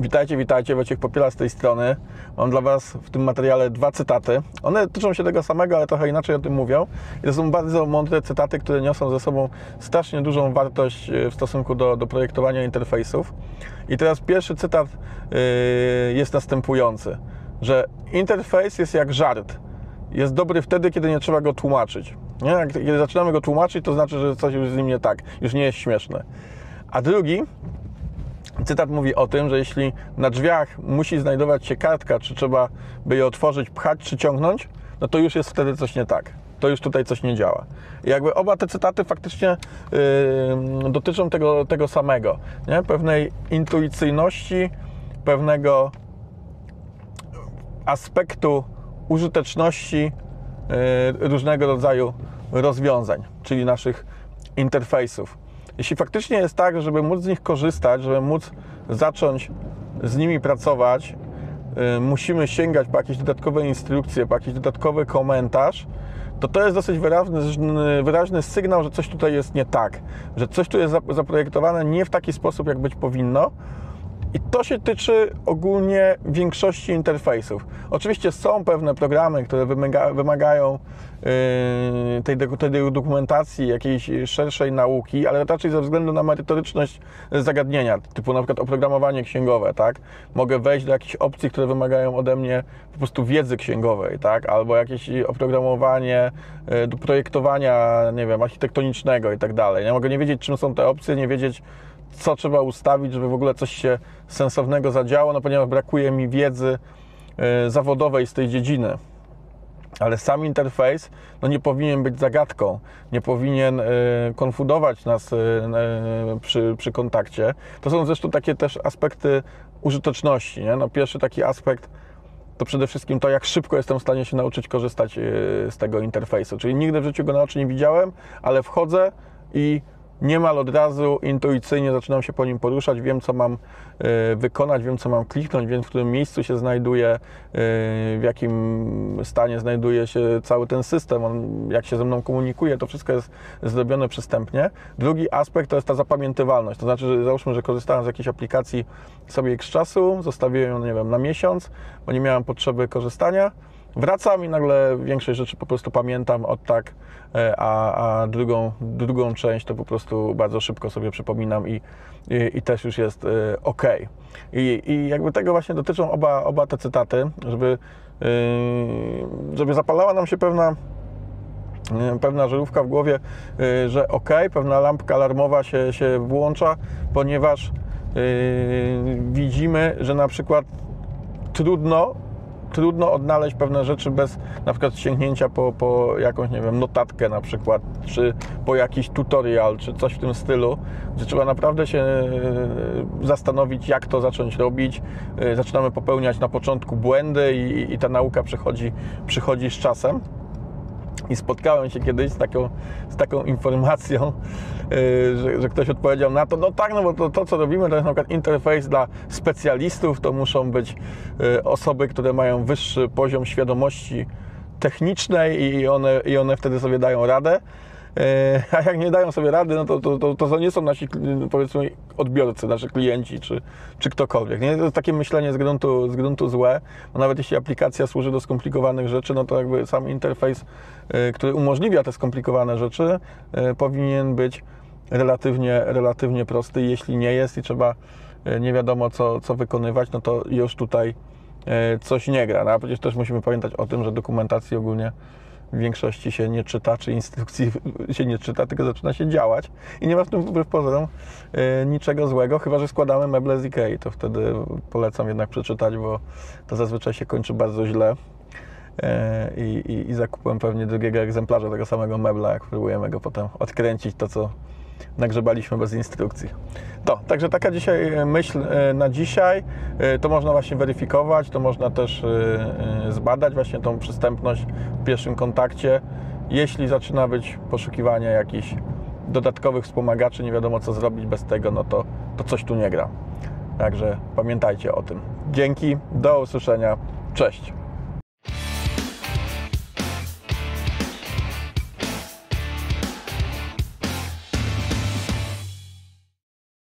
Witajcie, witajcie, Wojciech Popiela z tej strony. Mam dla Was w tym materiale dwa cytaty. One tyczą się tego samego, ale trochę inaczej o tym mówią. I to są bardzo mądre cytaty, które niosą ze sobą strasznie dużą wartość e, w stosunku do, do projektowania interfejsów. I teraz pierwszy cytat yy, jest następujący, że interfejs jest jak żart. Jest dobry wtedy, kiedy nie trzeba go tłumaczyć. Nie? Jak, kiedy zaczynamy go tłumaczyć, to znaczy, że coś już z nim nie tak, już nie jest śmieszne. A drugi Cytat mówi o tym, że jeśli na drzwiach musi znajdować się kartka, czy trzeba by je otworzyć, pchać czy ciągnąć, no to już jest wtedy coś nie tak. To już tutaj coś nie działa. I jakby oba te cytaty faktycznie yy, dotyczą tego, tego samego, nie? pewnej intuicyjności, pewnego aspektu użyteczności yy, różnego rodzaju rozwiązań, czyli naszych interfejsów. Jeśli faktycznie jest tak, żeby móc z nich korzystać, żeby móc zacząć z nimi pracować, yy, musimy sięgać po jakieś dodatkowe instrukcje, po jakiś dodatkowy komentarz, to to jest dosyć wyraźny, wyraźny sygnał, że coś tutaj jest nie tak, że coś tu jest zaprojektowane nie w taki sposób, jak być powinno. I to się tyczy ogólnie większości interfejsów. Oczywiście są pewne programy, które wymaga, wymagają yy, tej, tej, dokumentacji, jakiejś szerszej nauki, ale raczej ze względu na merytoryczność zagadnienia, typu na przykład oprogramowanie księgowe, tak? Mogę wejść do jakichś opcji, które wymagają ode mnie po prostu wiedzy księgowej, tak? Albo jakieś oprogramowanie yy, do projektowania, nie wiem, architektonicznego i tak dalej. Ja mogę nie wiedzieć, czym są te opcje, nie wiedzieć, co trzeba ustawić, żeby w ogóle coś się sensownego zadziało, no ponieważ brakuje mi wiedzy e, zawodowej z tej dziedziny. Ale sam interfejs no nie powinien być zagadką, nie powinien e, konfudować nas e, przy, przy kontakcie. To są zresztą takie też aspekty użyteczności. Nie? No pierwszy taki aspekt to przede wszystkim to, jak szybko jestem w stanie się nauczyć korzystać z tego interfejsu. Czyli nigdy w życiu go na oczy nie widziałem, ale wchodzę i niemal od razu intuicyjnie zaczynam się po nim poruszać, wiem co mam e, wykonać, wiem co mam kliknąć, wiem w którym miejscu się znajduje, w jakim stanie znajduje się cały ten system, on jak się ze mną komunikuje, to wszystko jest zrobione przystępnie. Drugi aspekt to jest ta zapamiętywalność, to znaczy, że załóżmy, że korzystałem z jakiejś aplikacji sobie x czasu, zostawiłem ją, nie wiem, na miesiąc, bo nie miałem potrzeby korzystania, wracam i nagle większość rzeczy po prostu pamiętam od tak, e, a, a drugą, drugą część to po prostu bardzo szybko sobie przypominam i, i, i też już jest e, ok. I, I jakby tego właśnie dotyczą oba, oba te cytaty, żeby, e, żeby zapalała nam się pewna pewna żarówka w głowie, że ok, pewna lampka alarmowa się, się włącza, ponieważ widzimy, że na przykład trudno trudno odnaleźć pewne rzeczy bez na przykład sięgnięcia po, po jakąś, nie wiem, notatkę na przykład, czy po jakiś tutorial, czy coś w tym stylu, że trzeba naprawdę się e, zastanowić, jak to zacząć robić. E, zaczynamy popełniać na początku błędy i, i ta nauka przychodzi, przychodzi z czasem. I spotkałem się kiedyś z taką, z taką informacją, yy, że, że, ktoś odpowiedział na to, no tak, no bo to, to, co robimy, to jest na przykład interfejs dla specjalistów, to muszą być yy, osoby, które mają wyższy poziom świadomości technicznej i one, i one wtedy sobie dają radę. E, a jak nie dają sobie rady, no to, to, to, to nie są nasi, powiedzmy, odbiorcy, nasi klienci, czy, czy ktokolwiek. Nie? To jest takie myślenie z gruntu, z gruntu złe, bo nawet jeśli aplikacja służy do skomplikowanych rzeczy, no to jakby sam interfejs, e, który umożliwia te skomplikowane rzeczy, e, powinien być relatywnie, relatywnie prosty. Jeśli nie jest i trzeba nie wiadomo co, co wykonywać, no to już tutaj coś nie gra. No, a przecież też musimy pamiętać o tym, że dokumentacji ogólnie w większości się nie czyta, czy instrukcji się nie czyta, tylko zaczyna się działać i nie ma w tym wbrew pozorom e, niczego złego, chyba że składamy meble z Ikei, to wtedy polecam jednak przeczytać, bo to zazwyczaj się kończy bardzo źle. E, I, i, zakupłem pewnie drugiego egzemplarza tego samego mebla, jak próbujemy go potem odkręcić, to co nagrzebaliśmy bez instrukcji. To, także taka dzisiaj e, myśl e, na dzisiaj. E, to można właśnie weryfikować, to można też zbadać właśnie tą przystępność w pierwszym kontakcie. Jeśli zaczyna być poszukiwanie jakichś dodatkowych wspomagaczy, nie wiadomo co zrobić bez tego, no to, to coś tu nie gra. Także pamiętajcie o tym. Dzięki, do usłyszenia, cześć.